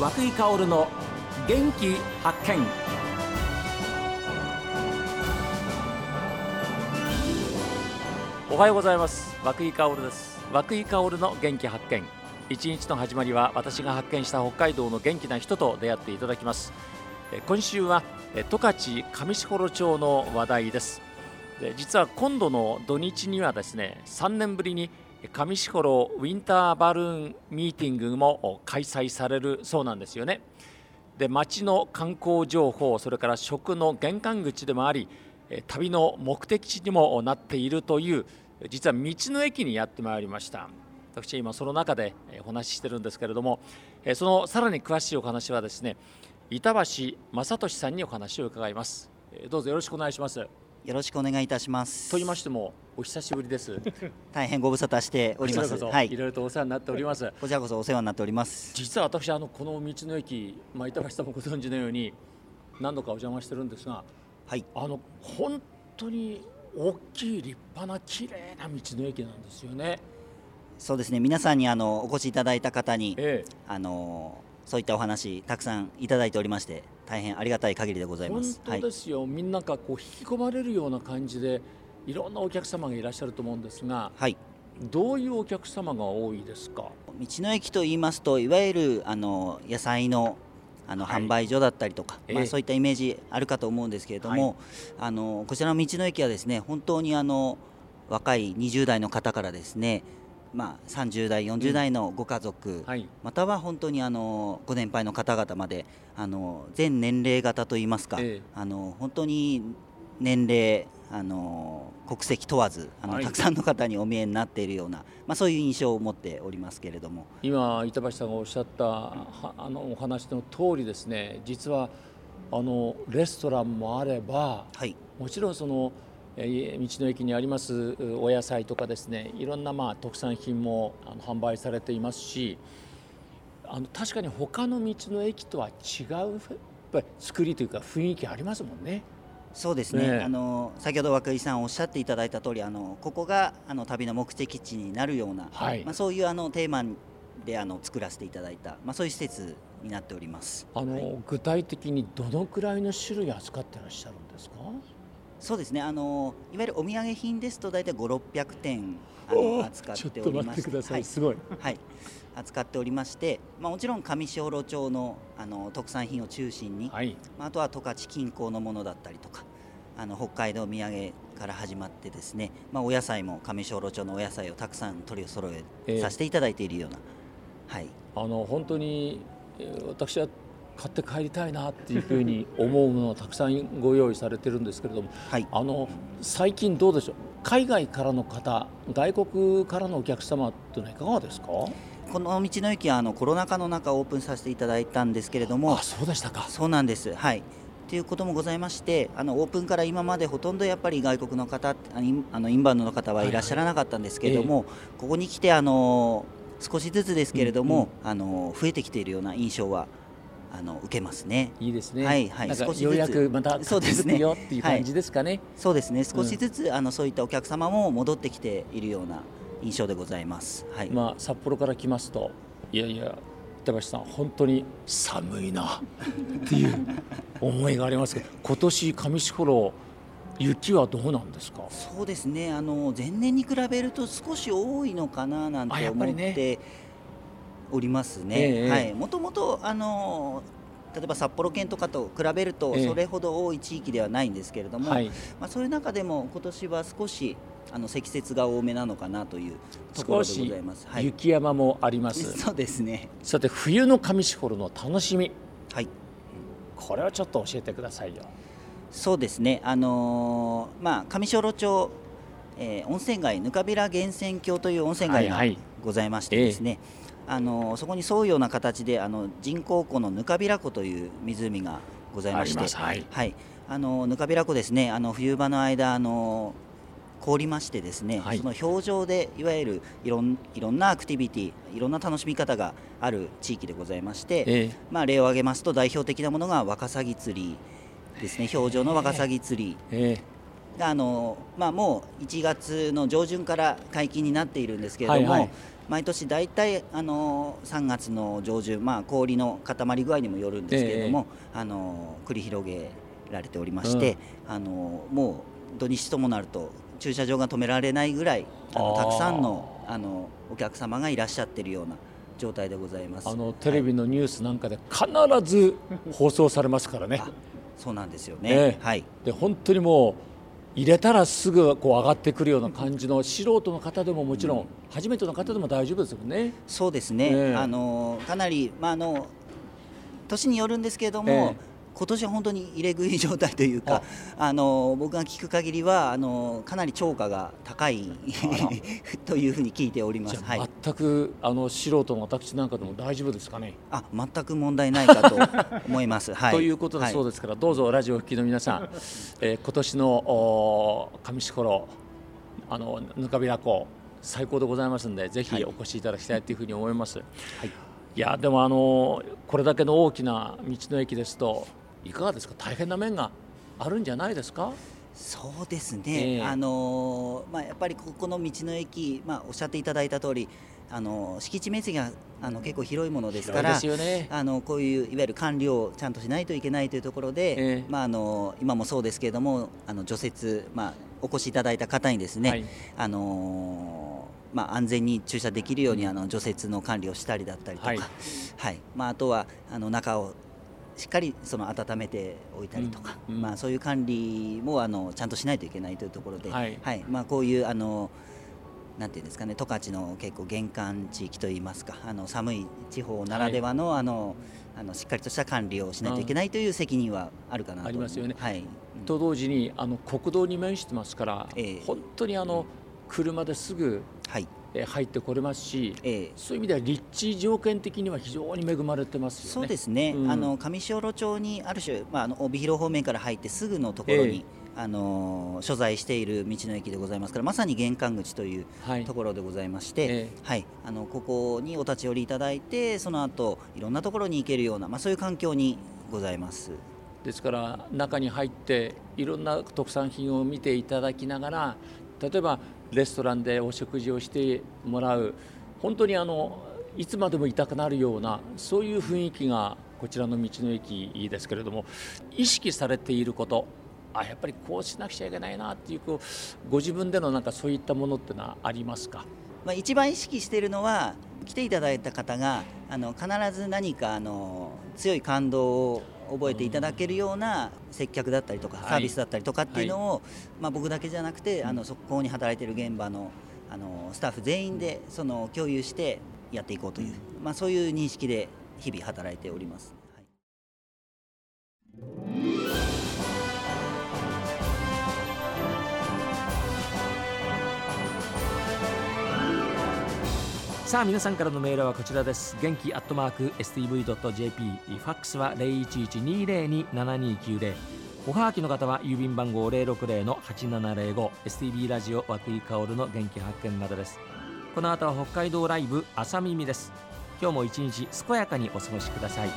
和久井薫の元気発見。おはようございます。和久井薫です。和久井薫の元気発見。一日の始まりは私が発見した北海道の元気な人と出会っていただきます。今週は十勝上士幌町の話題です。で実は今度の土日にはですね3年ぶりに上士幌ウィンターバルーンミーティングも開催されるそうなんですよね。で町の観光情報それから食の玄関口でもあり旅の目的地にもなっているという実は道の駅にやってまいりました。私は今その中でお話ししてるんですけれどもそのさらに詳しいお話はですね板橋正俊さんにお話を伺います。どうぞよろしくお願いします。よろしくお願いいたします。と言いましてもお久しぶりです。大変ご無沙汰しております。はい、いろいろとお世話になっております。こちらこそお世話になっております。実は私あのこの道の駅、まあ、板橋さんもご存知のように何度かお邪魔してるんですが、はい、あの本当に大きい立派な綺麗な道の駅なんですよね。そうですね。皆さんにあのお越しいただいた方に、ええ、あのそういったお話たくさんいただいておりまして大変ありがたい限りでございます。本当ですよ、はい、みんながこう引き込まれるような感じでいろんなお客様がいらっしゃると思うんですが、はい、どういうお客様が多いですか？道の駅といいますといわゆるあの野菜のあの販売所だったりとか、はい、まあ、そういったイメージあるかと思うんですけれども、はい、あのこちらの道の駅はですね本当にあの若い20代の方からですねまあ、30代、40代のご家族、うん。はい、または本当にあのご年配の方々まであの全年齢型といいますか、ええ、あの本当に年齢あの国籍問わずあの、はい、たくさんの方にお見えになっているような、まあ、そういう印象を持っておりますけれども。今、板橋さんがおっしゃったあのお話の通りですね実はあのレストランもあれば、はい、もちろんその道の駅にありますお野菜とかですねいろんなまあ特産品も販売されていますしあの確かに他の道の駅とは違う作りというか雰囲気ありますもんね。そうですね、ね、あの先ほど涌井さんおっしゃっていただいた通りありここがあの旅の目的地になるような、はい、まあ、そういうあのテーマであの作らせていただいた、まあ、そういう施設になっております。あの、はい、具体的にどのくらいの種類扱ってらっしゃるんですか？そうですね。あのいわゆるお土産品ですと大体5600点あの扱っておりまして。はい、すごい、はい、扱っておりまして、まあ、もちろん上士幌町のあの特産品を中心に、はい、まあ、あとは十勝近郊のものだったりとかあの北海道土産から始まってですね、まあ、お野菜も上士幌町のお野菜をたくさん取り揃えさせていただいているような、えー、はい、あの本当に私は買って帰りたいなっていうふうに思うものをたくさんご用意されてるんですけれども、はい、あの最近どうでしょう？海外からの方外国からのお客様ってのはいかがですか？この道の駅はあのコロナ禍の中オープンさせていただいたんですけれどもあそうでしたか。そうなんです。はい。ということもございましてあのオープンから今までほとんどやっぱり外国の方あのインバウンドの方はいらっしゃらなかったんですけれども、はいはい。えー、ここに来てあの少しずつですけれども、うんうん、あの増えてきているような印象はあの受けますね。いいですね。はいはい。少しようやくまたそうですね。よっていう感じですかね。はい、そうですね。少しずつ、うん、あのそういったお客様も戻ってきているような印象でございます。はい。まあ札幌から来ますと、いやいや板橋さん本当に寒いなっていう思いがありますけど、今年上士幌雪はどうなんですか？そうですね。あの前年に比べると少し多いのかななんて思って。おりますね。えー、はい。もともとあの例えば札幌県とかと比べるとそれほど多い地域ではないんですけれども、えーはい、まあそういう中でも今年は少しあの積雪が多めなのかなというところでございます。はい、雪山もあります。そうですね。さて冬の上士幌の楽しみ。はい。これはちょっと教えてくださいよ。そうですね。あのー、まあ上士幌町、えー、温泉街ぬかびら源泉郷という温泉街がございましてですね。はいはいあのそこに沿うような形であの人工湖のぬかびら湖という湖がございまして、はい、はい、あのぬかびら湖ですねあの冬場の間あの凍りましてですね、はい、その表情でいわゆるいろんいろんなアクティビティいろんな楽しみ方がある地域でございまして、えー、まあ、例を挙げますと代表的なものがワカサギ釣りですね。表情のワカサギ釣り、えー、あのまあ、もう1月の上旬から解禁になっているんですけれども、はいはい。毎年大体あの3月の上旬、まあ、氷の固まり具合にもよるんですけれども、えー、あの繰り広げられておりまして、うん、あのもう土日ともなると駐車場が止められないぐらいあのたくさんのあのお客様がいらっしゃっているような状態でございます。あのテレビのニュースなんかで必ず放送されますからね。はい、そうなんですよね、はい、で本当にもう入れたらすぐこう上がってくるような感じの素人の方でももちろん、初めての方でも大丈夫ですよね。そうですね、あのかなり、まあ、あの年によるんですけれども、今年は本当に入れ食い状態というかあの僕が聞く限りはあのかなり超過が高い というふうに聞いております。はい、全くあの素人の私なんかでも大丈夫ですかね？あ全く問題ないかと思います。はい、ということでそうですから、どうぞラジオを聴きの皆さん、えー、今年の上志幌あのぬかびら湖最高でございますのでぜひお越しいただきたいというふうに思います。はい、いやでもあのこれだけの大きな道の駅ですといかがですか？大変な面があるんじゃないですか？そうですね、えー、あのまあ、やっぱりここの道の駅、まあ、おっしゃっていただいた通りあの敷地面積があの結構広いものですから、ね、あのこういういわゆる管理をちゃんとしないといけないというところで、えー、まあ、あの今もそうですけれどもあの除雪、まあ、お越しいただいた方にですね、はい、あのまあ、安全に駐車できるようにあの除雪の管理をしたりだったりとか、はい、はい、まあ、あとはあの中をしっかりその温めておいたりとか、うんうん、まあ、そういう管理もあのちゃんとしないといけないというところで、はい、はい、まあ、こういうあのなんていうんですかね十勝の結構玄関地域といいますかあの寒い地方ならではのはい、あのあのしっかりとした管理をしないといけないという責任はあるかなと。ありますよね。はい、と同時にあの国道に面してますから、えー、本当にあの、車ですぐ、はい入ってこれますし、えー、そういう意味では立地条件的には非常に恵まれてます、ね、そうですね、うん、あの上士幌町にある種、まあ、あの帯広方面から入ってすぐのところに、えー、あの所在している道の駅でございますからまさに玄関口というところでございまして、はい、あのここにお立ち寄りいただいてその後いろんなところに行けるような、まあ、そういう環境にございます。ですから中に入っていろんな特産品を見ていただきながら例えばレストランでお食事をしてもらう。本当にあのいつまでもいたくなるようなそういう雰囲気がこちらの道の駅ですけれども意識されていることあやっぱりこうしなくちゃいけないなっていうこうご自分でのなんかそういったものってのはありますか、まあ、一番意識しているのは来ていただいた方があの必ず何かあの強い感動を覚えていただけるような接客だったりとかサービスだったりとかっていうのを、まあ、僕だけじゃなくてあのそこに働いている現場のあのスタッフ全員でその共有してやっていこうという、まあ、そういう認識で日々働いております。さあ皆さんからのメールはこちらです。元気アットマーク STV.jp ファックスは0112027290おはがきの方は郵便番号060-8705 STB ラジオ和久井薫の元気発見までです。この後は北海道ライブ朝耳です。今日も一日健やかにお過ごしください。